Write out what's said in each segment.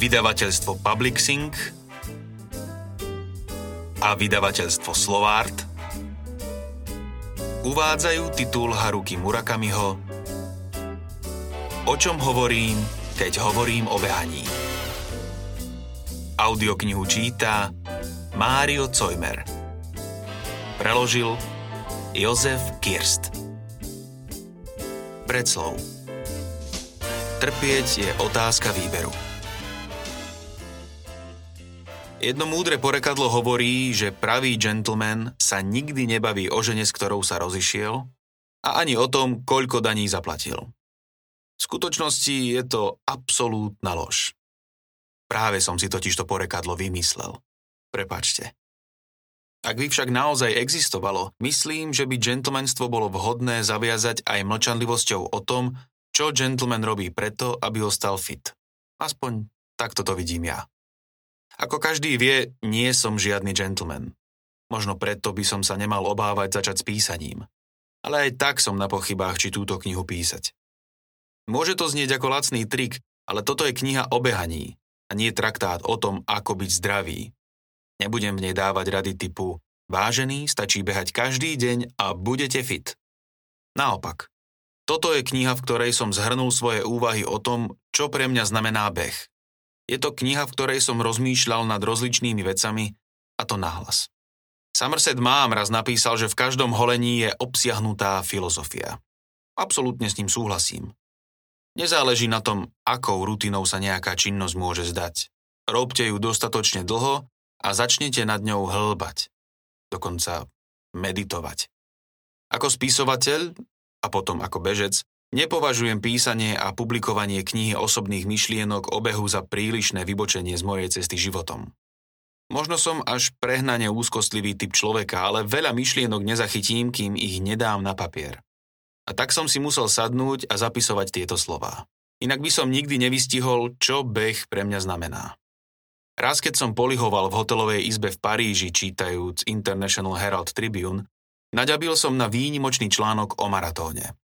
vydavateľstvo Publixing a vydavateľstvo Slovart uvádzajú titul Haruki Murakamiho O čom hovorím, keď hovorím o behaní. Audioknihu číta Mário Cojmer. Preložil Jozef Kirst. Predslov. Trpieť je otázka výberu. Jedno múdre porekadlo hovorí, že pravý gentleman sa nikdy nebaví o žene, s ktorou sa rozišiel a ani o tom, koľko daní zaplatil. V skutočnosti je to absolútna lož. Práve som si totiž to porekadlo vymyslel. Prepačte. Ak by však naozaj existovalo, myslím, že by gentlemanstvo bolo vhodné zaviazať aj mlčanlivosťou o tom, čo gentleman robí preto, aby ostal fit. Aspoň takto to vidím ja. Ako každý vie, nie som žiadny gentleman. Možno preto by som sa nemal obávať začať s písaním. Ale aj tak som na pochybách, či túto knihu písať. Môže to znieť ako lacný trik, ale toto je kniha o behaní a nie traktát o tom, ako byť zdravý. Nebudem v nej dávať rady typu Vážený, stačí behať každý deň a budete fit. Naopak, toto je kniha, v ktorej som zhrnul svoje úvahy o tom, čo pre mňa znamená beh. Je to kniha, v ktorej som rozmýšľal nad rozličnými vecami, a to nahlas. Somerset Mám raz napísal, že v každom holení je obsiahnutá filozofia. Absolútne s ním súhlasím. Nezáleží na tom, akou rutinou sa nejaká činnosť môže zdať. Robte ju dostatočne dlho a začnete nad ňou hlbať. Dokonca meditovať. Ako spisovateľ a potom ako bežec Nepovažujem písanie a publikovanie knihy osobných myšlienok obehu za prílišné vybočenie z mojej cesty životom. Možno som až prehnane úzkostlivý typ človeka, ale veľa myšlienok nezachytím, kým ich nedám na papier. A tak som si musel sadnúť a zapisovať tieto slová. Inak by som nikdy nevystihol, čo beh pre mňa znamená. Raz, keď som polihoval v hotelovej izbe v Paríži čítajúc International Herald Tribune, naďabil som na výnimočný článok o maratóne.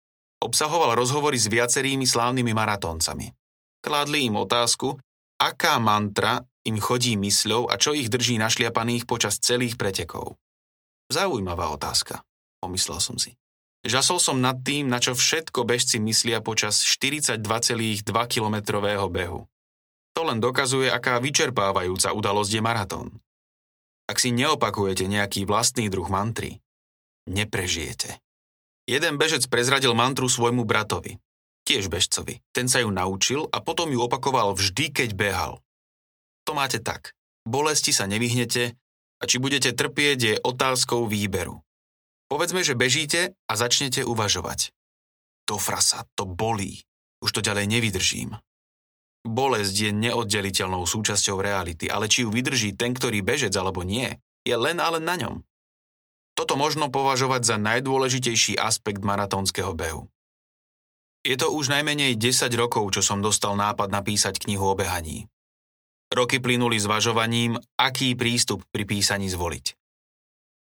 Obsahoval rozhovory s viacerými slávnymi maratóncami. Kládli im otázku, aká mantra im chodí mysľou a čo ich drží našliapaných počas celých pretekov. Zaujímavá otázka, pomyslel som si. Žasol som nad tým, na čo všetko bežci myslia počas 42,2 kilometrového behu. To len dokazuje, aká vyčerpávajúca udalosť je maratón. Ak si neopakujete nejaký vlastný druh mantry, neprežijete. Jeden bežec prezradil mantru svojmu bratovi, tiež bežcovi. Ten sa ju naučil a potom ju opakoval vždy, keď behal. To máte tak. Bolesti sa nevyhnete a či budete trpieť je otázkou výberu. Povedzme, že bežíte a začnete uvažovať. To frasa, to bolí. Už to ďalej nevydržím. Bolesť je neoddeliteľnou súčasťou reality, ale či ju vydrží ten, ktorý bežec alebo nie, je len a len na ňom. Toto možno považovať za najdôležitejší aspekt maratónskeho behu. Je to už najmenej 10 rokov, čo som dostal nápad napísať knihu o behaní. Roky plynuli zvažovaním, aký prístup pri písaní zvoliť.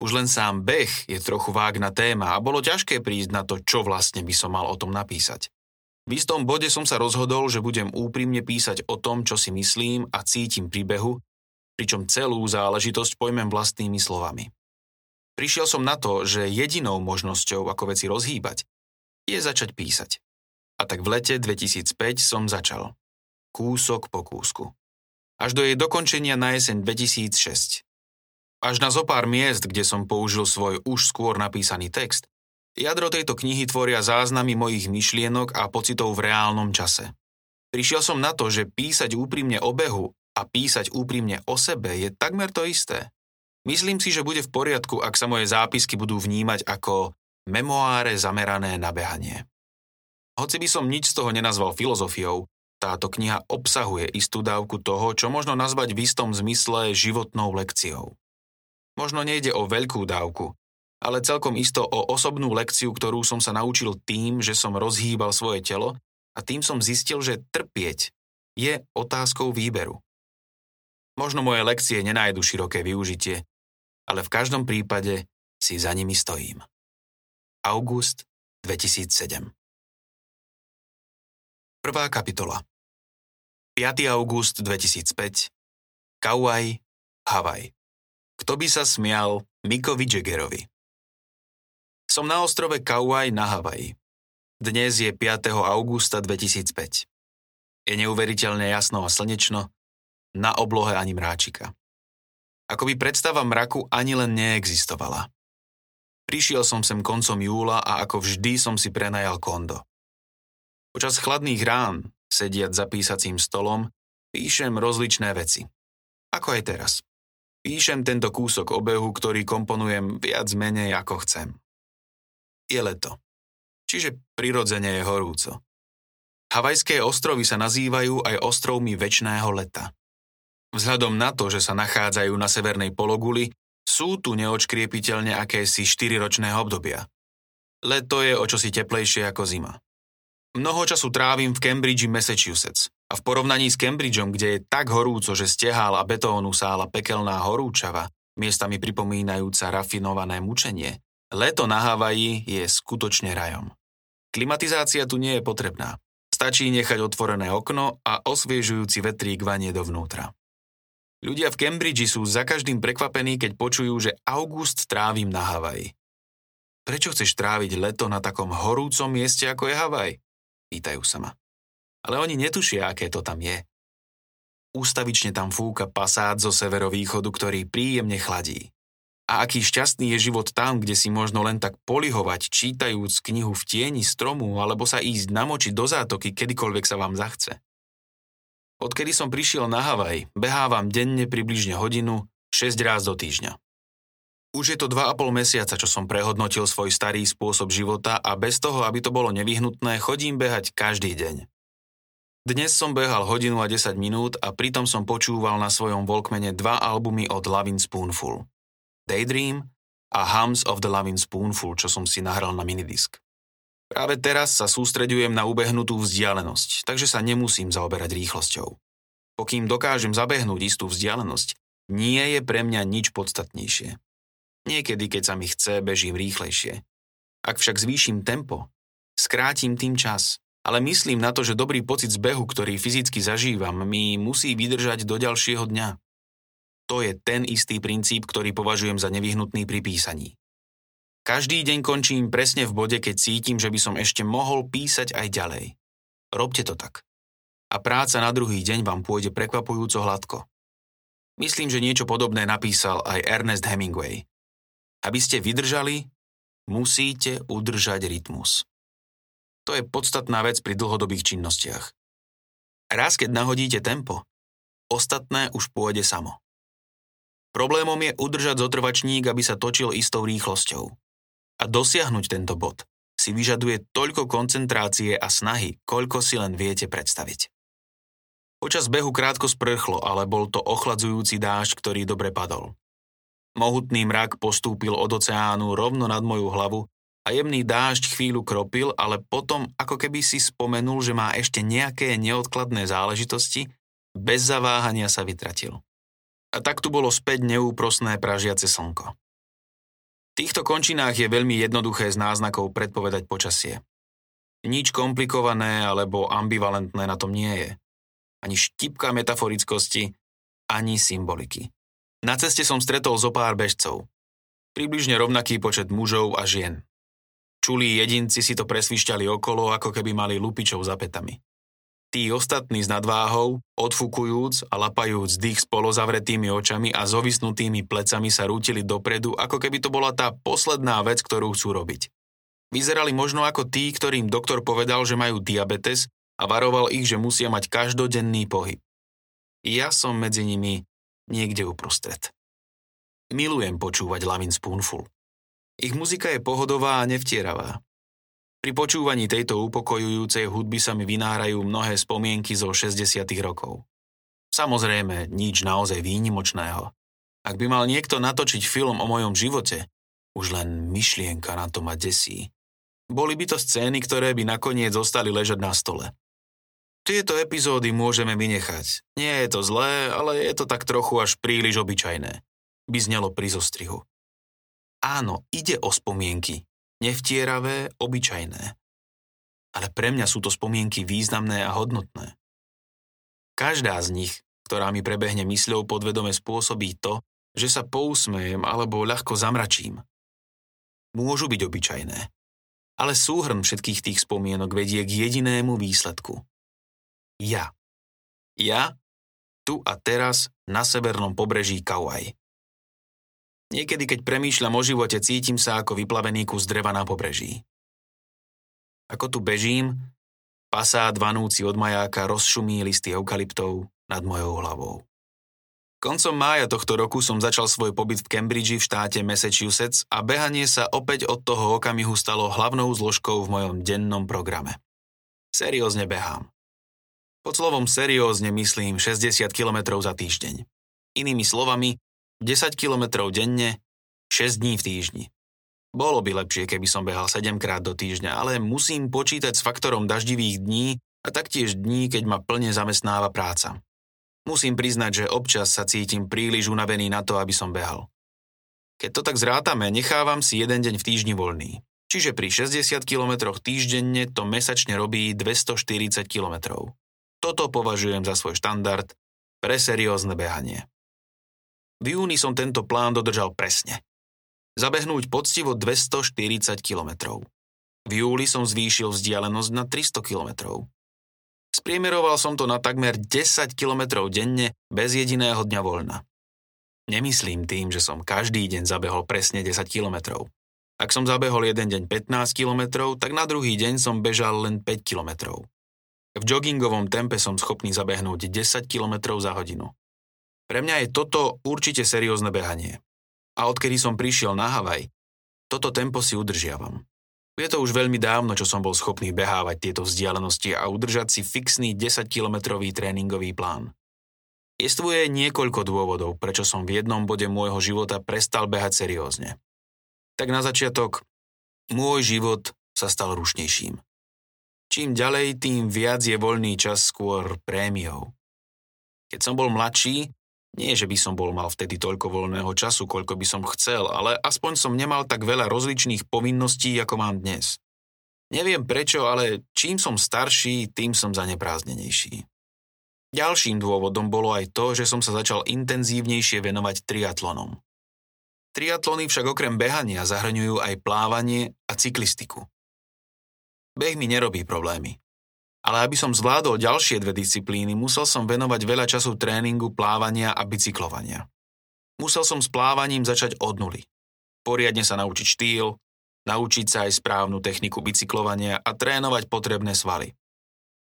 Už len sám beh je trochu vágna téma a bolo ťažké prísť na to, čo vlastne by som mal o tom napísať. V istom bode som sa rozhodol, že budem úprimne písať o tom, čo si myslím a cítim pri behu, pričom celú záležitosť pojmem vlastnými slovami. Prišiel som na to, že jedinou možnosťou, ako veci rozhýbať, je začať písať. A tak v lete 2005 som začal. Kúsok po kúsku. Až do jej dokončenia na jeseň 2006. Až na zopár miest, kde som použil svoj už skôr napísaný text, jadro tejto knihy tvoria záznamy mojich myšlienok a pocitov v reálnom čase. Prišiel som na to, že písať úprimne o behu a písať úprimne o sebe je takmer to isté. Myslím si, že bude v poriadku, ak sa moje zápisky budú vnímať ako memoáre zamerané na behanie. Hoci by som nič z toho nenazval filozofiou, táto kniha obsahuje istú dávku toho, čo možno nazvať v istom zmysle životnou lekciou. Možno nejde o veľkú dávku, ale celkom isto o osobnú lekciu, ktorú som sa naučil tým, že som rozhýbal svoje telo a tým som zistil, že trpieť je otázkou výberu. Možno moje lekcie nenájdu široké využitie, ale v každom prípade si za nimi stojím. August 2007 Prvá kapitola 5. august 2005. Kauai, Havaj. Kto by sa smial Mikovi Jaggerovi? Som na ostrove Kauai na Havaji. Dnes je 5. augusta 2005. Je neuveriteľne jasno a slnečno, na oblohe ani mráčika. Ako by predstava mraku ani len neexistovala. Prišiel som sem koncom júla a ako vždy som si prenajal kondo. Počas chladných rán, sediať za písacím stolom, píšem rozličné veci. Ako aj teraz. Píšem tento kúsok obehu, ktorý komponujem viac menej ako chcem. Je leto. Čiže prirodzene je horúco. Havajské ostrovy sa nazývajú aj ostrovmi väčšného leta. Vzhľadom na to, že sa nachádzajú na severnej pologuli, sú tu neočkriepiteľne akési 4-ročné obdobia. Leto je o čosi teplejšie ako zima. Mnoho času trávim v Cambridge, Massachusetts. A v porovnaní s Cambridgeom, kde je tak horúco, že stehál a betónu sála pekelná horúčava, miestami pripomínajúca rafinované mučenie, leto na Havaji je skutočne rajom. Klimatizácia tu nie je potrebná. Stačí nechať otvorené okno a osviežujúci vetrík vanie dovnútra. Ľudia v Cambridge sú za každým prekvapení, keď počujú, že august trávim na Havaji. Prečo chceš tráviť leto na takom horúcom mieste, ako je Havaj? Pýtajú sa ma. Ale oni netušia, aké to tam je. Ústavične tam fúka pasát zo severovýchodu, ktorý príjemne chladí. A aký šťastný je život tam, kde si možno len tak polihovať, čítajúc knihu v tieni stromu alebo sa ísť namočiť do zátoky, kedykoľvek sa vám zachce. Odkedy som prišiel na Havaj, behávam denne približne hodinu, 6 ráz do týždňa. Už je to 2,5 mesiaca, čo som prehodnotil svoj starý spôsob života a bez toho, aby to bolo nevyhnutné, chodím behať každý deň. Dnes som behal hodinu a 10 minút a pritom som počúval na svojom Walkmane dva albumy od Lavin Spoonful. Daydream a Hums of the Lavin Spoonful, čo som si nahral na minidisk. Práve teraz sa sústreďujem na ubehnutú vzdialenosť, takže sa nemusím zaoberať rýchlosťou. Pokým dokážem zabehnúť istú vzdialenosť, nie je pre mňa nič podstatnejšie. Niekedy, keď sa mi chce, bežím rýchlejšie. Ak však zvýšim tempo, skrátim tým čas. Ale myslím na to, že dobrý pocit z behu, ktorý fyzicky zažívam, mi musí vydržať do ďalšieho dňa. To je ten istý princíp, ktorý považujem za nevyhnutný pri písaní. Každý deň končím presne v bode, keď cítim, že by som ešte mohol písať aj ďalej. Robte to tak. A práca na druhý deň vám pôjde prekvapujúco hladko. Myslím, že niečo podobné napísal aj Ernest Hemingway. Aby ste vydržali, musíte udržať rytmus. To je podstatná vec pri dlhodobých činnostiach. Raz, keď nahodíte tempo, ostatné už pôjde samo. Problémom je udržať zotrvačník, aby sa točil istou rýchlosťou. A dosiahnuť tento bod si vyžaduje toľko koncentrácie a snahy, koľko si len viete predstaviť. Počas behu krátko sprchlo, ale bol to ochladzujúci dážď, ktorý dobre padol. Mohutný mrak postúpil od oceánu rovno nad moju hlavu a jemný dážď chvíľu kropil, ale potom ako keby si spomenul, že má ešte nejaké neodkladné záležitosti, bez zaváhania sa vytratil. A tak tu bolo späť neúprosné pražiace slnko. Týchto končinách je veľmi jednoduché z náznakov predpovedať počasie. Nič komplikované alebo ambivalentné na tom nie je. Ani štipka metaforickosti, ani symboliky. Na ceste som stretol zo pár bežcov. Približne rovnaký počet mužov a žien. Čulí jedinci si to presvišťali okolo, ako keby mali lupičov za petami. Tí ostatní s nadváhou, odfukujúc a lapajúc dých s polozavretými očami a zovisnutými plecami sa rútili dopredu, ako keby to bola tá posledná vec, ktorú chcú robiť. Vyzerali možno ako tí, ktorým doktor povedal, že majú diabetes a varoval ich, že musia mať každodenný pohyb. Ja som medzi nimi niekde uprostred. Milujem počúvať Lavin Spoonful. Ich muzika je pohodová a nevtieravá. Pri počúvaní tejto upokojujúcej hudby sa mi vynárajú mnohé spomienky zo 60. rokov. Samozrejme, nič naozaj výnimočného. Ak by mal niekto natočiť film o mojom živote, už len myšlienka na to ma desí. Boli by to scény, ktoré by nakoniec zostali ležať na stole. Tieto epizódy môžeme vynechať. Nie je to zlé, ale je to tak trochu až príliš obyčajné. By znelo pri zostrihu. Áno, ide o spomienky. Nevtieravé, obyčajné. Ale pre mňa sú to spomienky významné a hodnotné. Každá z nich, ktorá mi prebehne mysľou podvedome spôsobí to, že sa pousmejem alebo ľahko zamračím. Môžu byť obyčajné, ale súhrn všetkých tých spomienok vedie k jedinému výsledku. Ja. Ja, tu a teraz, na severnom pobreží Kauai. Niekedy, keď premýšľam o živote, cítim sa ako vyplavený kus dreva na pobreží. Ako tu bežím, pasát vanúci od majáka rozšumí listy eukalyptov nad mojou hlavou. Koncom mája tohto roku som začal svoj pobyt v Cambridge v štáte Massachusetts a behanie sa opäť od toho okamihu stalo hlavnou zložkou v mojom dennom programe. Seriózne behám. Pod slovom seriózne myslím 60 km za týždeň. Inými slovami, 10 km denne, 6 dní v týždni. Bolo by lepšie, keby som behal 7 krát do týždňa, ale musím počítať s faktorom daždivých dní a taktiež dní, keď ma plne zamestnáva práca. Musím priznať, že občas sa cítim príliš unavený na to, aby som behal. Keď to tak zrátame, nechávam si jeden deň v týždni voľný. Čiže pri 60 km týždenne to mesačne robí 240 km. Toto považujem za svoj štandard pre seriózne behanie. V júni som tento plán dodržal presne. Zabehnúť poctivo 240 km. V júli som zvýšil vzdialenosť na 300 km. Spriemeroval som to na takmer 10 km denne bez jediného dňa voľna. Nemyslím tým, že som každý deň zabehol presne 10 km. Ak som zabehol jeden deň 15 km, tak na druhý deň som bežal len 5 km. V joggingovom tempe som schopný zabehnúť 10 km za hodinu. Pre mňa je toto určite seriózne behanie. A odkedy som prišiel na Havaj, toto tempo si udržiavam. Je to už veľmi dávno, čo som bol schopný behávať tieto vzdialenosti a udržať si fixný 10-kilometrový tréningový plán. Jestvuje niekoľko dôvodov, prečo som v jednom bode môjho života prestal behať seriózne. Tak na začiatok, môj život sa stal rušnejším. Čím ďalej, tým viac je voľný čas skôr prémiou. Keď som bol mladší, nie, že by som bol mal vtedy toľko voľného času, koľko by som chcel, ale aspoň som nemal tak veľa rozličných povinností, ako mám dnes. Neviem prečo, ale čím som starší, tým som zaneprázdnenejší. Ďalším dôvodom bolo aj to, že som sa začal intenzívnejšie venovať triatlonom. Triatlony však okrem behania zahrňujú aj plávanie a cyklistiku. Beh mi nerobí problémy. Ale aby som zvládol ďalšie dve disciplíny, musel som venovať veľa času tréningu plávania a bicyklovania. Musel som s plávaním začať od nuly. Poriadne sa naučiť štýl, naučiť sa aj správnu techniku bicyklovania a trénovať potrebné svaly.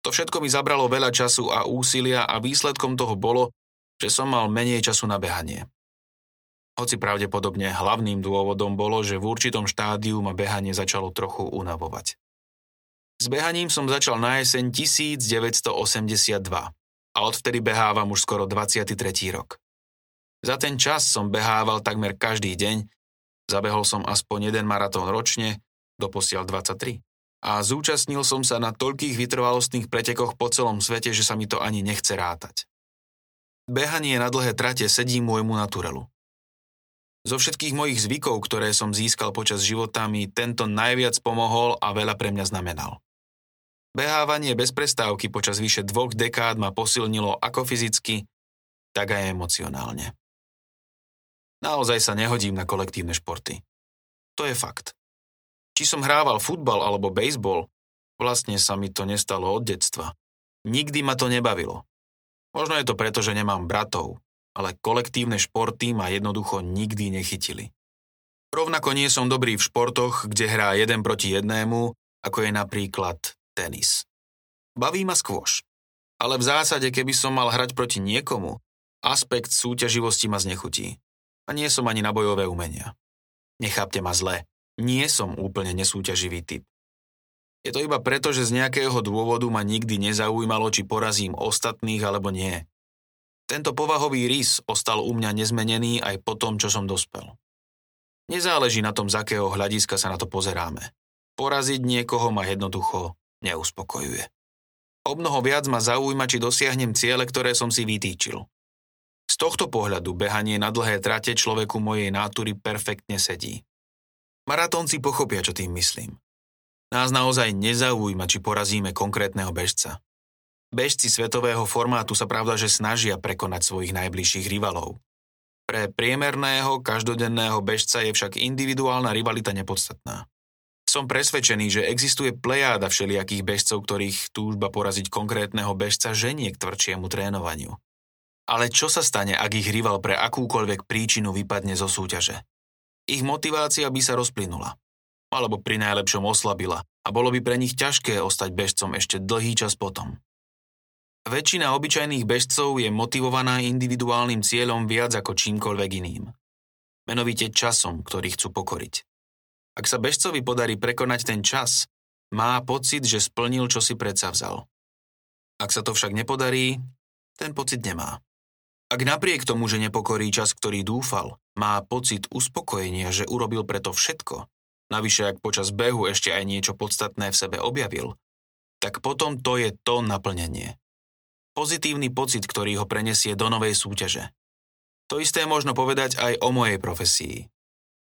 To všetko mi zabralo veľa času a úsilia a výsledkom toho bolo, že som mal menej času na behanie. Hoci pravdepodobne hlavným dôvodom bolo, že v určitom štádiu ma behanie začalo trochu unavovať. S behaním som začal na jeseň 1982 a odvtedy behávam už skoro 23. rok. Za ten čas som behával takmer každý deň, zabehol som aspoň jeden maratón ročne, doposiaľ 23. A zúčastnil som sa na toľkých vytrvalostných pretekoch po celom svete, že sa mi to ani nechce rátať. Behanie na dlhé trate sedí môjmu naturelu. Zo všetkých mojich zvykov, ktoré som získal počas života, mi tento najviac pomohol a veľa pre mňa znamenal. Behávanie bez prestávky počas vyše dvoch dekád ma posilnilo ako fyzicky, tak aj emocionálne. Naozaj sa nehodím na kolektívne športy. To je fakt. Či som hrával futbal alebo bejsbol, vlastne sa mi to nestalo od detstva. Nikdy ma to nebavilo. Možno je to preto, že nemám bratov, ale kolektívne športy ma jednoducho nikdy nechytili. Rovnako nie som dobrý v športoch, kde hrá jeden proti jednému, ako je napríklad tenis. Baví ma skôš. Ale v zásade, keby som mal hrať proti niekomu, aspekt súťaživosti ma znechutí. A nie som ani na bojové umenia. Nechápte ma zle. Nie som úplne nesúťaživý typ. Je to iba preto, že z nejakého dôvodu ma nikdy nezaujímalo, či porazím ostatných alebo nie. Tento povahový rys ostal u mňa nezmenený aj po tom, čo som dospel. Nezáleží na tom, z akého hľadiska sa na to pozeráme. Poraziť niekoho ma jednoducho neuspokojuje. O mnoho viac ma zaujíma, či dosiahnem ciele, ktoré som si vytýčil. Z tohto pohľadu behanie na dlhé trate človeku mojej nátury perfektne sedí. Maratónci pochopia, čo tým myslím. Nás naozaj nezaujíma, či porazíme konkrétneho bežca. Bežci svetového formátu sa pravda, že snažia prekonať svojich najbližších rivalov. Pre priemerného, každodenného bežca je však individuálna rivalita nepodstatná. Som presvedčený, že existuje plejáda všelijakých bežcov, ktorých túžba poraziť konkrétneho bežca ženie k tvrdšiemu trénovaniu. Ale čo sa stane, ak ich rival pre akúkoľvek príčinu vypadne zo súťaže? Ich motivácia by sa rozplynula. Alebo pri najlepšom oslabila a bolo by pre nich ťažké ostať bežcom ešte dlhý čas potom. Väčšina obyčajných bežcov je motivovaná individuálnym cieľom viac ako čímkoľvek iným. Menovite časom, ktorý chcú pokoriť. Ak sa bežcovi podarí prekonať ten čas, má pocit, že splnil, čo si predsavzal. Ak sa to však nepodarí, ten pocit nemá. Ak napriek tomu, že nepokorí čas, ktorý dúfal, má pocit uspokojenia, že urobil preto všetko, navyše ak počas behu ešte aj niečo podstatné v sebe objavil, tak potom to je to naplnenie. Pozitívny pocit, ktorý ho prenesie do novej súťaže. To isté možno povedať aj o mojej profesii.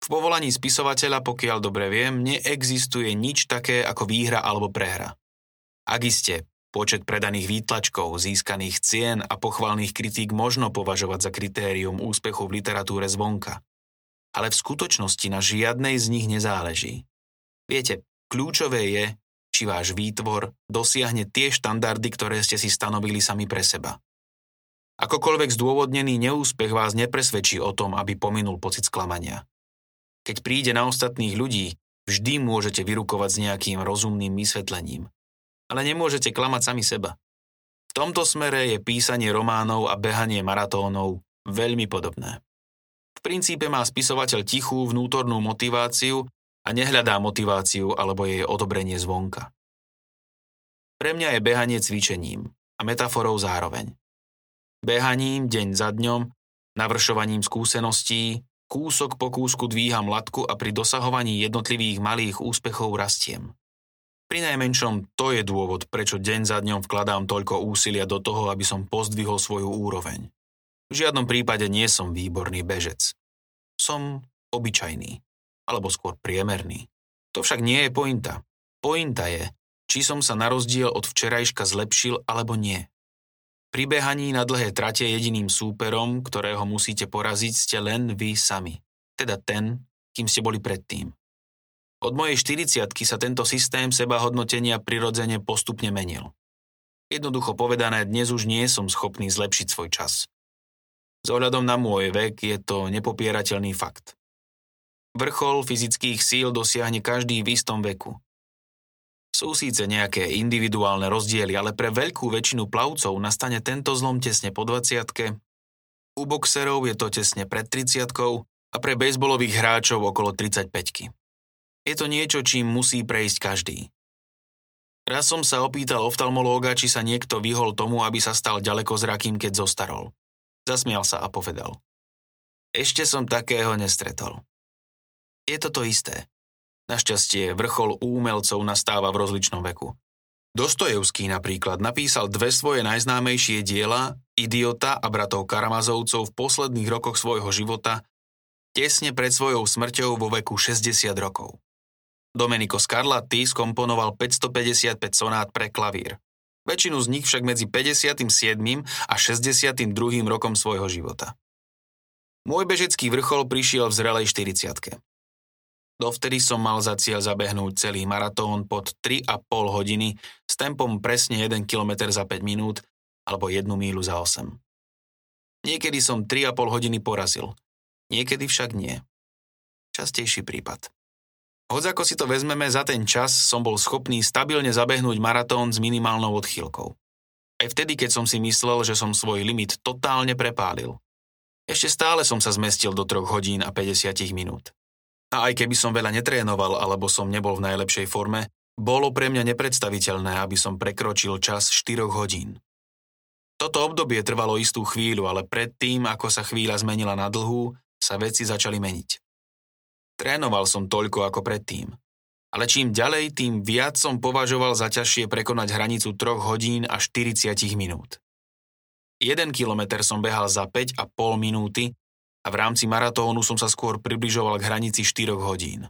V povolaní spisovateľa, pokiaľ dobre viem, neexistuje nič také ako výhra alebo prehra. Ak iste, počet predaných výtlačkov, získaných cien a pochvalných kritík možno považovať za kritérium úspechu v literatúre zvonka. Ale v skutočnosti na žiadnej z nich nezáleží. Viete, kľúčové je, či váš výtvor dosiahne tie štandardy, ktoré ste si stanovili sami pre seba. Akokoľvek zdôvodnený neúspech vás nepresvedčí o tom, aby pominul pocit sklamania. Keď príde na ostatných ľudí, vždy môžete vyrukovať s nejakým rozumným vysvetlením. Ale nemôžete klamať sami seba. V tomto smere je písanie románov a behanie maratónov veľmi podobné. V princípe má spisovateľ tichú vnútornú motiváciu a nehľadá motiváciu alebo jej odobrenie zvonka. Pre mňa je behanie cvičením a metaforou zároveň. Behaním deň za dňom, navršovaním skúseností, Kúsok po kúsku dvíham latku a pri dosahovaní jednotlivých malých úspechov rastiem. Pri najmenšom to je dôvod, prečo deň za dňom vkladám toľko úsilia do toho, aby som pozdvihol svoju úroveň. V žiadnom prípade nie som výborný bežec. Som obyčajný, alebo skôr priemerný. To však nie je pointa. Pointa je, či som sa na rozdiel od včerajška zlepšil alebo nie. Pri behaní na dlhé trate jediným súperom, ktorého musíte poraziť, ste len vy sami. Teda ten, kým ste boli predtým. Od mojej 40 sa tento systém seba hodnotenia prirodzene postupne menil. Jednoducho povedané, dnes už nie som schopný zlepšiť svoj čas. S ohľadom na môj vek je to nepopierateľný fakt. Vrchol fyzických síl dosiahne každý v istom veku. Sú síce nejaké individuálne rozdiely, ale pre veľkú väčšinu plavcov nastane tento zlom tesne po 20 u boxerov je to tesne pred 30 a pre bejsbolových hráčov okolo 35 Je to niečo, čím musí prejsť každý. Raz som sa opýtal oftalmológa, či sa niekto vyhol tomu, aby sa stal ďaleko zrakým, keď zostarol. Zasmial sa a povedal. Ešte som takého nestretol. Je to to isté. Našťastie vrchol úmelcov nastáva v rozličnom veku. Dostojevský napríklad napísal dve svoje najznámejšie diela, Idiota a bratov Karamazovcov v posledných rokoch svojho života, tesne pred svojou smrťou vo veku 60 rokov. Domenico Scarlatti skomponoval 555 sonát pre klavír. Väčšinu z nich však medzi 57. a 62. rokom svojho života. Môj bežecký vrchol prišiel v zrelej 40 Dovtedy som mal za cieľ zabehnúť celý maratón pod 3,5 hodiny s tempom presne 1 km za 5 minút alebo 1 mílu za 8. Niekedy som 3,5 hodiny porazil, niekedy však nie. Častejší prípad. Hoď ako si to vezmeme, za ten čas som bol schopný stabilne zabehnúť maratón s minimálnou odchýlkou. Aj vtedy, keď som si myslel, že som svoj limit totálne prepálil. Ešte stále som sa zmestil do 3 hodín a 50 minút. A aj keby som veľa netrénoval alebo som nebol v najlepšej forme, bolo pre mňa nepredstaviteľné, aby som prekročil čas 4 hodín. Toto obdobie trvalo istú chvíľu, ale predtým, ako sa chvíľa zmenila na dlhú, sa veci začali meniť. Trénoval som toľko ako predtým. Ale čím ďalej, tým viac som považoval za ťažšie prekonať hranicu 3 hodín a 40 minút. 1 kilometr som behal za 5,5 minúty a v rámci maratónu som sa skôr približoval k hranici 4 hodín.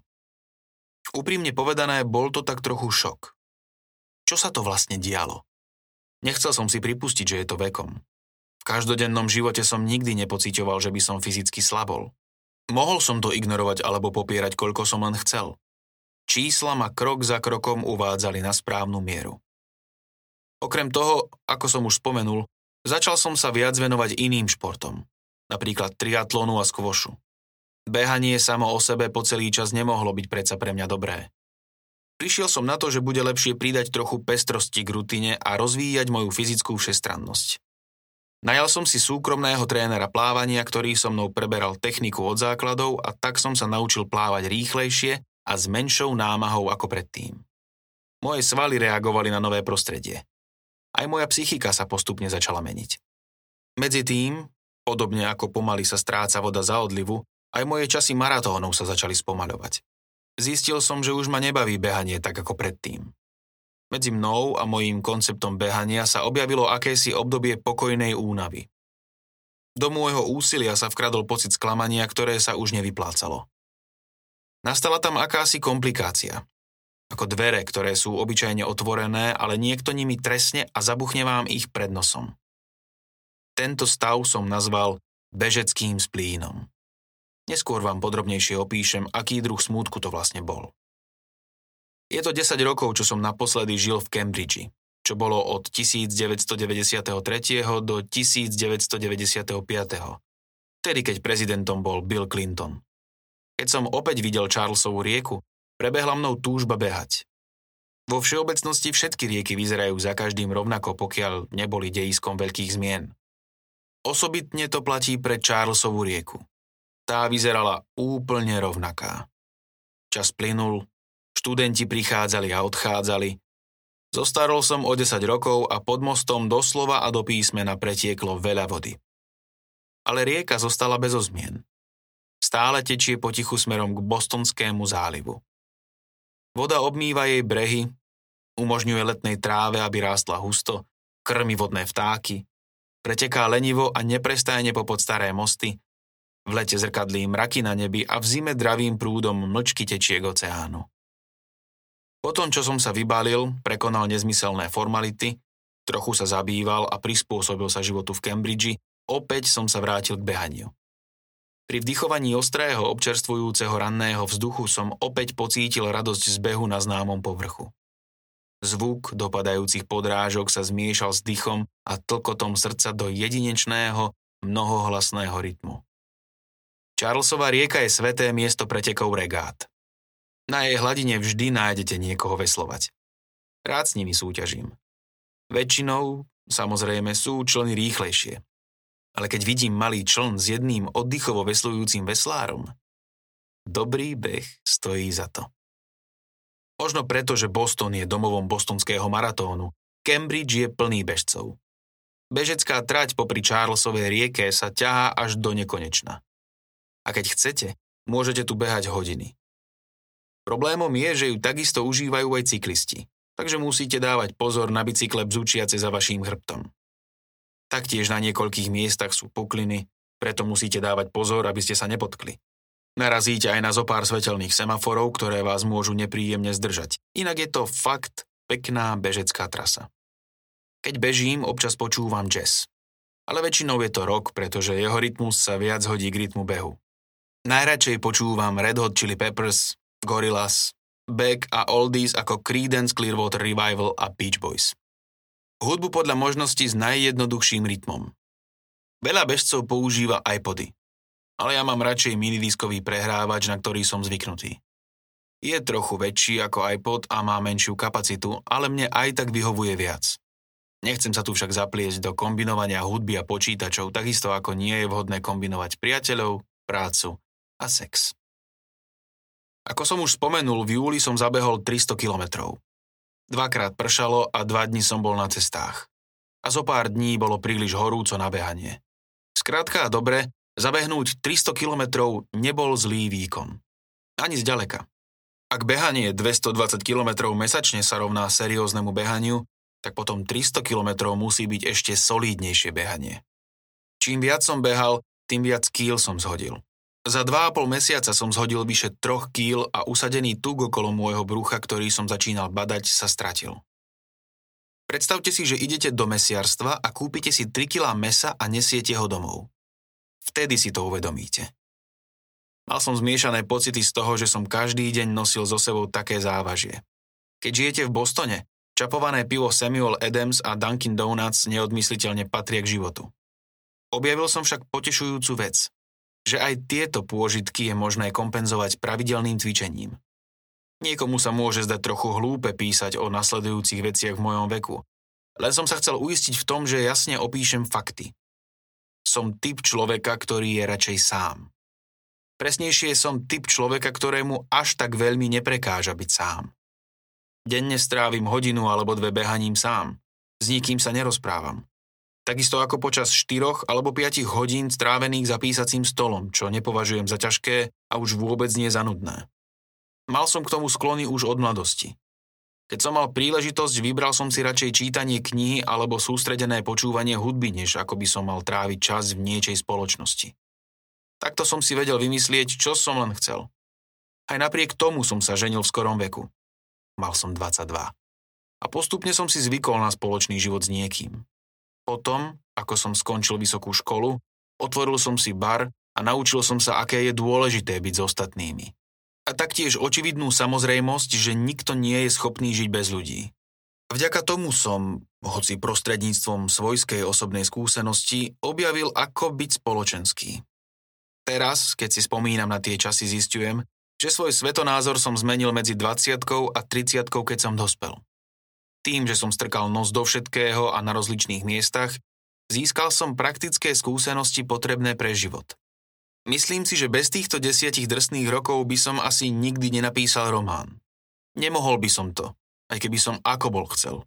Úprimne povedané, bol to tak trochu šok. Čo sa to vlastne dialo? Nechcel som si pripustiť, že je to vekom. V každodennom živote som nikdy nepocitoval, že by som fyzicky slabol. Mohol som to ignorovať alebo popierať, koľko som len chcel. Čísla ma krok za krokom uvádzali na správnu mieru. Okrem toho, ako som už spomenul, začal som sa viac venovať iným športom, napríklad triatlonu a skvošu. Behanie samo o sebe po celý čas nemohlo byť predsa pre mňa dobré. Prišiel som na to, že bude lepšie pridať trochu pestrosti k rutine a rozvíjať moju fyzickú všestrannosť. Najal som si súkromného trénera plávania, ktorý so mnou preberal techniku od základov a tak som sa naučil plávať rýchlejšie a s menšou námahou ako predtým. Moje svaly reagovali na nové prostredie. Aj moja psychika sa postupne začala meniť. Medzi tým, podobne ako pomaly sa stráca voda za odlivu, aj moje časy maratónov sa začali spomaľovať. Zistil som, že už ma nebaví behanie tak ako predtým. Medzi mnou a mojím konceptom behania sa objavilo akési obdobie pokojnej únavy. Do môjho úsilia sa vkradol pocit sklamania, ktoré sa už nevyplácalo. Nastala tam akási komplikácia. Ako dvere, ktoré sú obyčajne otvorené, ale niekto nimi tresne a zabuchne vám ich pred nosom. Tento stav som nazval bežeckým splínom. Neskôr vám podrobnejšie opíšem, aký druh smútku to vlastne bol. Je to 10 rokov, čo som naposledy žil v Cambridge, čo bolo od 1993. do 1995. Tedy, keď prezidentom bol Bill Clinton. Keď som opäť videl Charlesovú rieku, prebehla mnou túžba behať. Vo všeobecnosti všetky rieky vyzerajú za každým rovnako, pokiaľ neboli dejiskom veľkých zmien. Osobitne to platí pre Charlesovú rieku. Tá vyzerala úplne rovnaká. Čas plynul, Študenti prichádzali a odchádzali. Zostarol som o 10 rokov a pod mostom doslova a do písmena pretieklo veľa vody. Ale rieka zostala bez ozmien. Stále tečie potichu smerom k Bostonskému zálivu. Voda obmýva jej brehy, umožňuje letnej tráve, aby rástla husto, krmi vodné vtáky, preteká lenivo a neprestajne popod staré mosty, v lete zrkadlí mraky na nebi a v zime dravým prúdom mlčky tečie k oceánu. Po tom, čo som sa vybalil, prekonal nezmyselné formality, trochu sa zabýval a prispôsobil sa životu v Cambridge, opäť som sa vrátil k behaniu. Pri vdychovaní ostrého, občerstvujúceho ranného vzduchu som opäť pocítil radosť z behu na známom povrchu. Zvuk dopadajúcich podrážok sa zmiešal s dychom a tlkotom srdca do jedinečného, mnohohlasného rytmu. Charlesova rieka je sveté miesto pretekov regát. Na jej hladine vždy nájdete niekoho veslovať. Rád s nimi súťažím. Väčšinou, samozrejme, sú člny rýchlejšie. Ale keď vidím malý čln s jedným oddychovo veslujúcim veslárom, dobrý beh stojí za to. Možno preto, že Boston je domovom bostonského maratónu, Cambridge je plný bežcov. Bežecká trať popri Charlesovej rieke sa ťahá až do nekonečna. A keď chcete, môžete tu behať hodiny. Problémom je, že ju takisto užívajú aj cyklisti, takže musíte dávať pozor na bicykle bzúčiace za vaším chrbtom. Taktiež na niekoľkých miestach sú pukliny, preto musíte dávať pozor, aby ste sa nepotkli. Narazíte aj na zopár svetelných semaforov, ktoré vás môžu nepríjemne zdržať. Inak je to fakt pekná bežecká trasa. Keď bežím, občas počúvam jazz. Ale väčšinou je to rok, pretože jeho rytmus sa viac hodí k rytmu behu. Najradšej počúvam Red Hot Chili Peppers, Gorillaz, Beck a oldies ako Creedence Clearwater Revival a Beach Boys. Hudbu podľa možností s najjednoduchším rytmom. Veľa bežcov používa iPody, ale ja mám radšej minidiskový prehrávač, na ktorý som zvyknutý. Je trochu väčší ako iPod a má menšiu kapacitu, ale mne aj tak vyhovuje viac. Nechcem sa tu však zapliesť do kombinovania hudby a počítačov, takisto ako nie je vhodné kombinovať priateľov, prácu a sex. Ako som už spomenul, v júli som zabehol 300 kilometrov. Dvakrát pršalo a dva dni som bol na cestách. A zo pár dní bolo príliš horúco na behanie. Skrátka a dobre, zabehnúť 300 kilometrov nebol zlý výkon. Ani zďaleka. Ak behanie 220 km mesačne sa rovná serióznemu behaniu, tak potom 300 km musí byť ešte solídnejšie behanie. Čím viac som behal, tým viac kýl som zhodil. Za dva a pol mesiaca som zhodil vyše troch kýl a usadený tuk okolo môjho brucha, ktorý som začínal badať, sa stratil. Predstavte si, že idete do mesiarstva a kúpite si 3 kg mesa a nesiete ho domov. Vtedy si to uvedomíte. Mal som zmiešané pocity z toho, že som každý deň nosil so sebou také závažie. Keď žijete v Bostone, čapované pivo Samuel Adams a Dunkin Donuts neodmysliteľne patria k životu. Objavil som však potešujúcu vec, že aj tieto pôžitky je možné kompenzovať pravidelným cvičením. Niekomu sa môže zdať trochu hlúpe písať o nasledujúcich veciach v mojom veku, len som sa chcel uistiť v tom, že jasne opíšem fakty. Som typ človeka, ktorý je radšej sám. Presnejšie som typ človeka, ktorému až tak veľmi neprekáža byť sám. Denne strávim hodinu alebo dve behaním sám. S nikým sa nerozprávam. Takisto ako počas 4 alebo 5 hodín strávených za písacím stolom, čo nepovažujem za ťažké a už vôbec nie za nudné. Mal som k tomu sklony už od mladosti. Keď som mal príležitosť, vybral som si radšej čítanie knihy alebo sústredené počúvanie hudby, než ako by som mal tráviť čas v niečej spoločnosti. Takto som si vedel vymyslieť, čo som len chcel. Aj napriek tomu som sa ženil v skorom veku. Mal som 22. A postupne som si zvykol na spoločný život s niekým. Potom, ako som skončil vysokú školu, otvoril som si bar a naučil som sa, aké je dôležité byť s ostatnými. Taktiež očividnú samozrejmosť, že nikto nie je schopný žiť bez ľudí. Vďaka tomu som, hoci prostredníctvom svojskej osobnej skúsenosti, objavil, ako byť spoločenský. Teraz, keď si spomínam na tie časy, zistujem, že svoj svetonázor som zmenil medzi 20 a 30 keď som dospel. Tým, že som strkal nos do všetkého a na rozličných miestach, získal som praktické skúsenosti potrebné pre život. Myslím si, že bez týchto desiatich drsných rokov by som asi nikdy nenapísal román. Nemohol by som to, aj keby som ako bol chcel.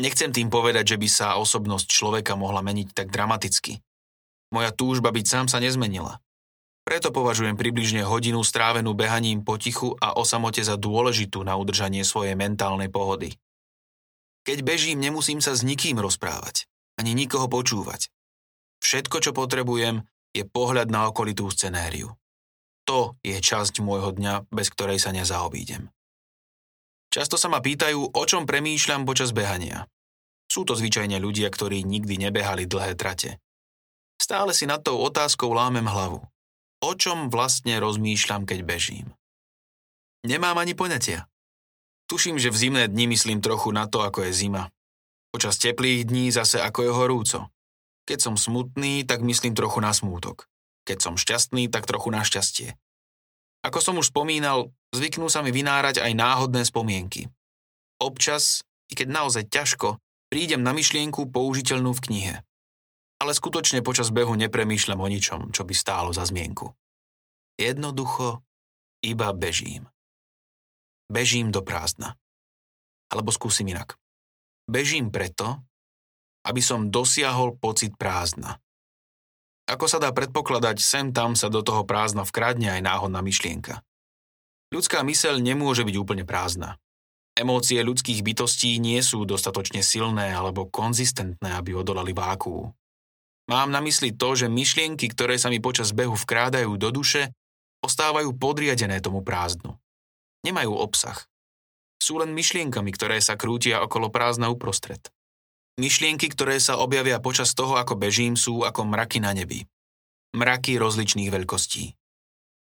Nechcem tým povedať, že by sa osobnosť človeka mohla meniť tak dramaticky. Moja túžba byť sám sa nezmenila. Preto považujem približne hodinu strávenú behaním potichu a o samote za dôležitú na udržanie svojej mentálnej pohody. Keď bežím, nemusím sa s nikým rozprávať, ani nikoho počúvať. Všetko, čo potrebujem, je pohľad na okolitú scenériu. To je časť môjho dňa, bez ktorej sa nezaobídem. Často sa ma pýtajú, o čom premýšľam počas behania. Sú to zvyčajne ľudia, ktorí nikdy nebehali dlhé trate. Stále si nad tou otázkou lámem hlavu. O čom vlastne rozmýšľam, keď bežím? Nemám ani poňatia. Tuším, že v zimné dni myslím trochu na to, ako je zima. Počas teplých dní zase ako je horúco. Keď som smutný, tak myslím trochu na smútok. Keď som šťastný, tak trochu na šťastie. Ako som už spomínal, zvyknú sa mi vynárať aj náhodné spomienky. Občas, i keď naozaj ťažko, prídem na myšlienku použiteľnú v knihe. Ale skutočne počas behu nepremýšľam o ničom, čo by stálo za zmienku. Jednoducho iba bežím. Bežím do prázdna. Alebo skúsim inak. Bežím preto, aby som dosiahol pocit prázdna. Ako sa dá predpokladať, sem tam sa do toho prázdna vkradne aj náhodná myšlienka. Ľudská myseľ nemôže byť úplne prázdna. Emócie ľudských bytostí nie sú dostatočne silné alebo konzistentné, aby odolali váku. Mám na mysli to, že myšlienky, ktoré sa mi počas behu vkrádajú do duše, ostávajú podriadené tomu prázdnu. Nemajú obsah. Sú len myšlienkami, ktoré sa krútia okolo prázdna uprostred. Myšlienky, ktoré sa objavia počas toho, ako bežím, sú ako mraky na nebi. Mraky rozličných veľkostí.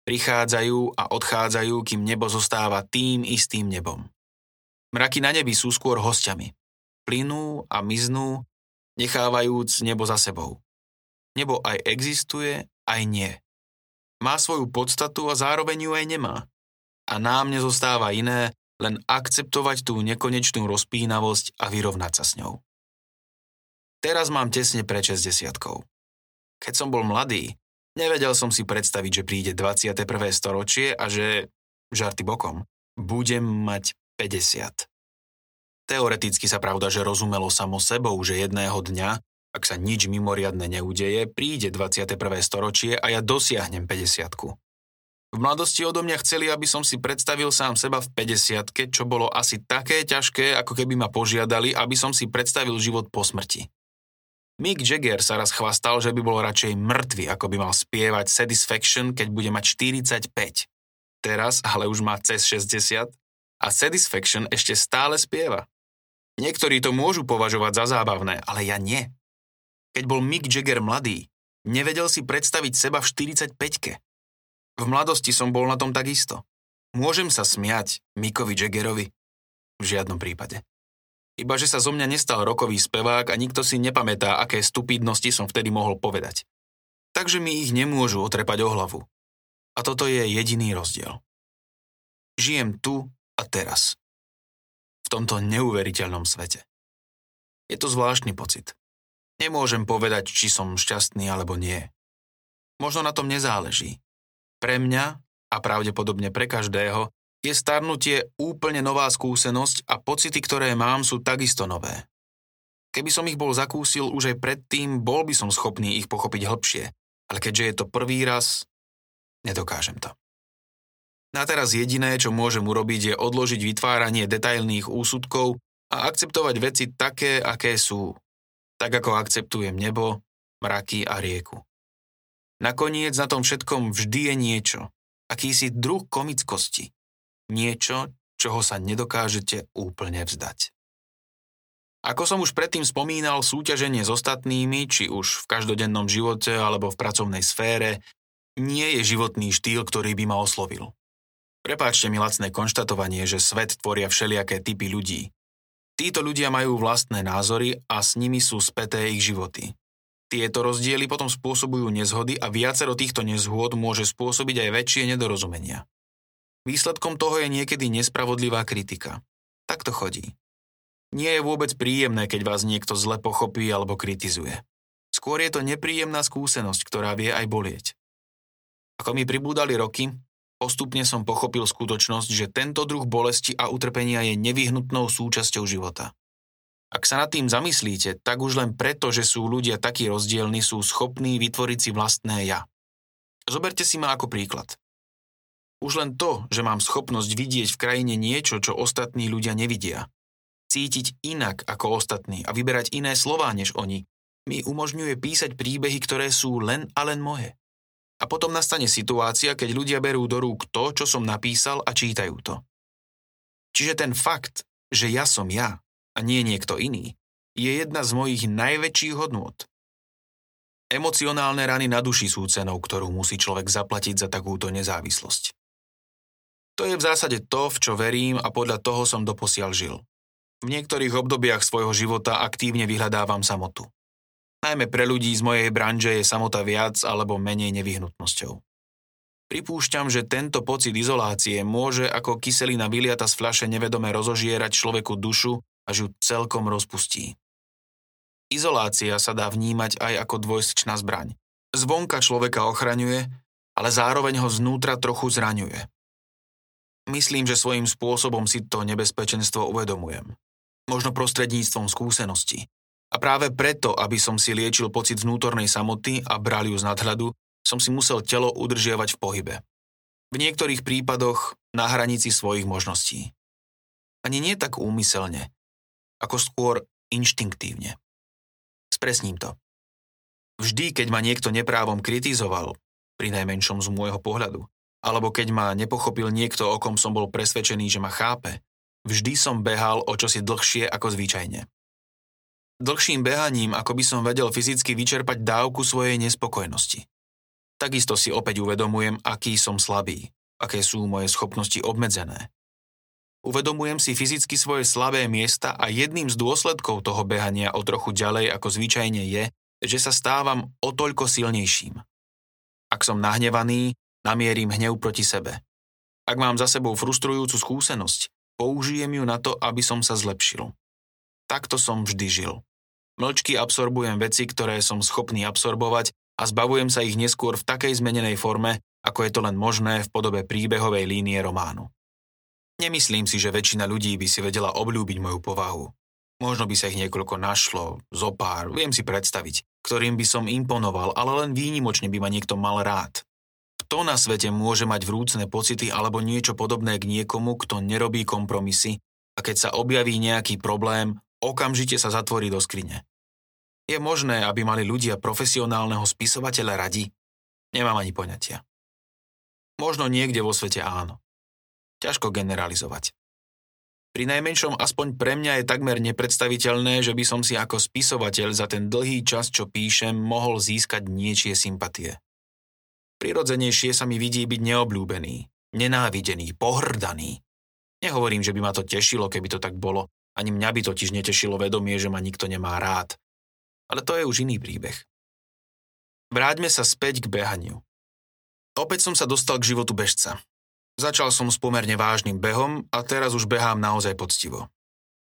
Prichádzajú a odchádzajú, kým nebo zostáva tým istým nebom. Mraky na nebi sú skôr hostiami. Plynú a miznú, nechávajúc nebo za sebou. Nebo aj existuje, aj nie. Má svoju podstatu a zároveň ju aj nemá a nám nezostáva iné, len akceptovať tú nekonečnú rozpínavosť a vyrovnať sa s ňou. Teraz mám tesne pre 60 Keď som bol mladý, nevedel som si predstaviť, že príde 21. storočie a že, žarty bokom, budem mať 50. Teoreticky sa pravda, že rozumelo samo sebou, že jedného dňa, ak sa nič mimoriadne neudeje, príde 21. storočie a ja dosiahnem 50. V mladosti odo mňa chceli, aby som si predstavil sám seba v 50 čo bolo asi také ťažké, ako keby ma požiadali, aby som si predstavil život po smrti. Mick Jagger sa raz chvastal, že by bol radšej mŕtvy, ako by mal spievať Satisfaction, keď bude mať 45. Teraz ale už má cez 60 a Satisfaction ešte stále spieva. Niektorí to môžu považovať za zábavné, ale ja nie. Keď bol Mick Jagger mladý, nevedel si predstaviť seba v 45-ke. V mladosti som bol na tom takisto. Môžem sa smiať Mickovi Jaggerovi? V žiadnom prípade. Iba, že sa zo mňa nestal rokový spevák a nikto si nepamätá, aké stupidnosti som vtedy mohol povedať. Takže mi ich nemôžu otrepať o hlavu. A toto je jediný rozdiel. Žijem tu a teraz. V tomto neuveriteľnom svete. Je to zvláštny pocit. Nemôžem povedať, či som šťastný alebo nie. Možno na tom nezáleží. Pre mňa, a pravdepodobne pre každého, je starnutie úplne nová skúsenosť a pocity, ktoré mám, sú takisto nové. Keby som ich bol zakúsil už aj predtým, bol by som schopný ich pochopiť hlbšie, ale keďže je to prvý raz, nedokážem to. Na teraz jediné, čo môžem urobiť, je odložiť vytváranie detailných úsudkov a akceptovať veci také, aké sú. Tak ako akceptujem nebo, mraky a rieku. Nakoniec na tom všetkom vždy je niečo. Akýsi druh komickosti. Niečo, čoho sa nedokážete úplne vzdať. Ako som už predtým spomínal, súťaženie s ostatnými, či už v každodennom živote alebo v pracovnej sfére, nie je životný štýl, ktorý by ma oslovil. Prepáčte mi lacné konštatovanie, že svet tvoria všelijaké typy ľudí. Títo ľudia majú vlastné názory a s nimi sú späté ich životy. Tieto rozdiely potom spôsobujú nezhody a viacero týchto nezhôd môže spôsobiť aj väčšie nedorozumenia. Výsledkom toho je niekedy nespravodlivá kritika. Tak to chodí. Nie je vôbec príjemné, keď vás niekto zle pochopí alebo kritizuje. Skôr je to nepríjemná skúsenosť, ktorá vie aj bolieť. Ako mi pribúdali roky, Postupne som pochopil skutočnosť, že tento druh bolesti a utrpenia je nevyhnutnou súčasťou života. Ak sa nad tým zamyslíte, tak už len preto, že sú ľudia takí rozdielni, sú schopní vytvoriť si vlastné ja. Zoberte si ma ako príklad. Už len to, že mám schopnosť vidieť v krajine niečo, čo ostatní ľudia nevidia, cítiť inak ako ostatní a vyberať iné slová než oni, mi umožňuje písať príbehy, ktoré sú len a len moje. A potom nastane situácia, keď ľudia berú do rúk to, čo som napísal a čítajú to. Čiže ten fakt, že ja som ja a nie niekto iný, je jedna z mojich najväčších hodnôt. Emocionálne rany na duši sú cenou, ktorú musí človek zaplatiť za takúto nezávislosť. To je v zásade to, v čo verím a podľa toho som doposiaľ žil. V niektorých obdobiach svojho života aktívne vyhľadávam samotu. Najmä pre ľudí z mojej branže je samota viac alebo menej nevyhnutnosťou. Pripúšťam, že tento pocit izolácie môže ako kyselina vyliata z fľaše nevedome rozožierať človeku dušu, až ju celkom rozpustí. Izolácia sa dá vnímať aj ako dvojsečná zbraň. Zvonka človeka ochraňuje, ale zároveň ho znútra trochu zraňuje. Myslím, že svojím spôsobom si to nebezpečenstvo uvedomujem. Možno prostredníctvom skúsenosti, a práve preto, aby som si liečil pocit vnútornej samoty a bral ju z nadhľadu, som si musel telo udržiavať v pohybe. V niektorých prípadoch na hranici svojich možností. Ani nie tak úmyselne, ako skôr inštinktívne. Spresním to. Vždy, keď ma niekto neprávom kritizoval, pri najmenšom z môjho pohľadu, alebo keď ma nepochopil niekto, o kom som bol presvedčený, že ma chápe, vždy som behal o čosi dlhšie ako zvyčajne. Dlhším behaním, ako by som vedel fyzicky vyčerpať dávku svojej nespokojnosti. Takisto si opäť uvedomujem, aký som slabý, aké sú moje schopnosti obmedzené. Uvedomujem si fyzicky svoje slabé miesta a jedným z dôsledkov toho behania o trochu ďalej ako zvyčajne je, že sa stávam o toľko silnejším. Ak som nahnevaný, namierim hnev proti sebe. Ak mám za sebou frustrujúcu skúsenosť, použijem ju na to, aby som sa zlepšil. Takto som vždy žil. Mlčky absorbujem veci, ktoré som schopný absorbovať a zbavujem sa ich neskôr v takej zmenenej forme, ako je to len možné v podobe príbehovej línie románu. Nemyslím si, že väčšina ľudí by si vedela obľúbiť moju povahu. Možno by sa ich niekoľko našlo, zopár, viem si predstaviť, ktorým by som imponoval, ale len výnimočne by ma niekto mal rád. Kto na svete môže mať vrúcne pocity alebo niečo podobné k niekomu, kto nerobí kompromisy a keď sa objaví nejaký problém, okamžite sa zatvorí do skrine. Je možné, aby mali ľudia profesionálneho spisovateľa radi? Nemám ani poňatia. Možno niekde vo svete áno. Ťažko generalizovať. Pri najmenšom aspoň pre mňa je takmer nepredstaviteľné, že by som si ako spisovateľ za ten dlhý čas, čo píšem, mohol získať niečie sympatie. Prirodzenejšie sa mi vidí byť neobľúbený, nenávidený, pohrdaný. Nehovorím, že by ma to tešilo, keby to tak bolo, ani mňa by totiž netešilo vedomie, že ma nikto nemá rád. Ale to je už iný príbeh. Vráťme sa späť k behaniu. Opäť som sa dostal k životu bežca. Začal som s pomerne vážnym behom a teraz už behám naozaj poctivo.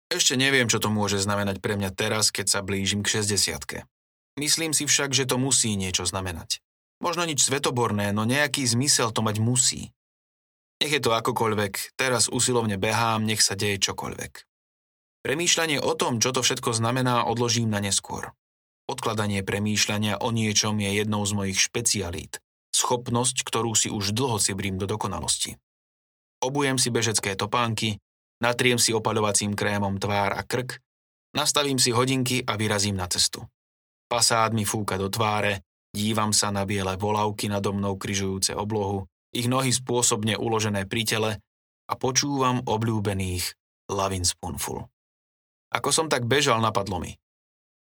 Ešte neviem, čo to môže znamenať pre mňa teraz, keď sa blížim k 60 Myslím si však, že to musí niečo znamenať. Možno nič svetoborné, no nejaký zmysel to mať musí. Nech je to akokoľvek, teraz usilovne behám, nech sa deje čokoľvek. Premýšľanie o tom, čo to všetko znamená, odložím na neskôr. Odkladanie premýšľania o niečom je jednou z mojich špecialít schopnosť, ktorú si už dlho cibrím do dokonalosti. Obujem si bežecké topánky, natriem si opaľovacím krémom tvár a krk, nastavím si hodinky a vyrazím na cestu. Pasád mi fúka do tváre, dívam sa na biele volavky nado mnou kryžujúce oblohu, ich nohy spôsobne uložené pri tele a počúvam obľúbených Lavin Spoonful. Ako som tak bežal, napadlo mi.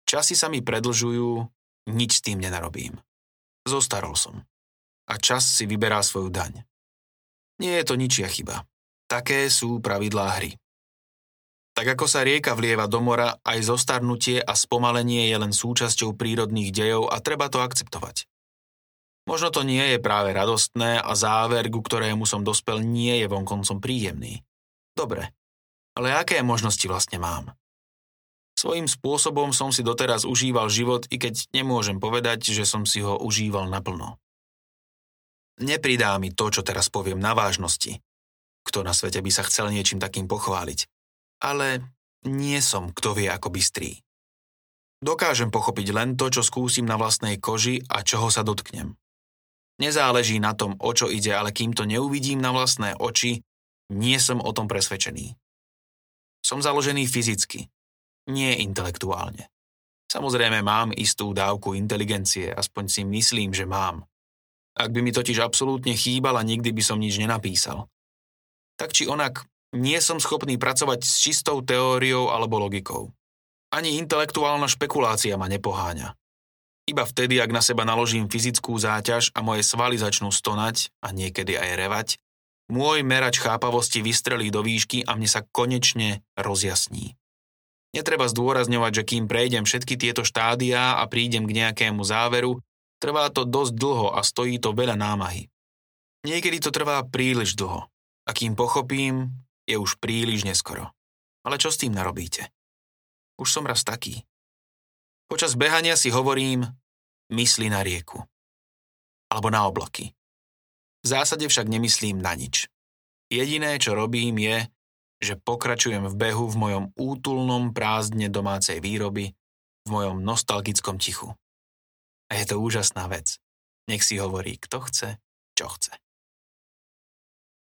Časy sa mi predlžujú, nič s tým nenarobím. Zostarol som a čas si vyberá svoju daň. Nie je to ničia chyba. Také sú pravidlá hry. Tak ako sa rieka vlieva do mora, aj zostarnutie a spomalenie je len súčasťou prírodných dejov a treba to akceptovať. Možno to nie je práve radostné a záver, ku ktorému som dospel, nie je vonkoncom príjemný. Dobre, ale aké možnosti vlastne mám? Svojím spôsobom som si doteraz užíval život, i keď nemôžem povedať, že som si ho užíval naplno. Nepridá mi to, čo teraz poviem na vážnosti. Kto na svete by sa chcel niečím takým pochváliť. Ale nie som, kto vie ako bystrý. Dokážem pochopiť len to, čo skúsim na vlastnej koži a čoho sa dotknem. Nezáleží na tom, o čo ide, ale kým to neuvidím na vlastné oči, nie som o tom presvedčený. Som založený fyzicky, nie intelektuálne. Samozrejme mám istú dávku inteligencie, aspoň si myslím, že mám. Ak by mi totiž absolútne chýbala, nikdy by som nič nenapísal. Tak či onak, nie som schopný pracovať s čistou teóriou alebo logikou. Ani intelektuálna špekulácia ma nepoháňa. Iba vtedy, ak na seba naložím fyzickú záťaž a moje svaly začnú stonať a niekedy aj revať, môj merač chápavosti vystrelí do výšky a mne sa konečne rozjasní. Netreba zdôrazňovať, že kým prejdem všetky tieto štádiá a prídem k nejakému záveru, Trvá to dosť dlho a stojí to veľa námahy. Niekedy to trvá príliš dlho. A kým pochopím, je už príliš neskoro. Ale čo s tým narobíte? Už som raz taký. Počas behania si hovorím, mysli na rieku. Alebo na oblaky. V zásade však nemyslím na nič. Jediné, čo robím, je, že pokračujem v behu v mojom útulnom prázdne domácej výroby, v mojom nostalgickom tichu. A je to úžasná vec. Nech si hovorí, kto chce, čo chce.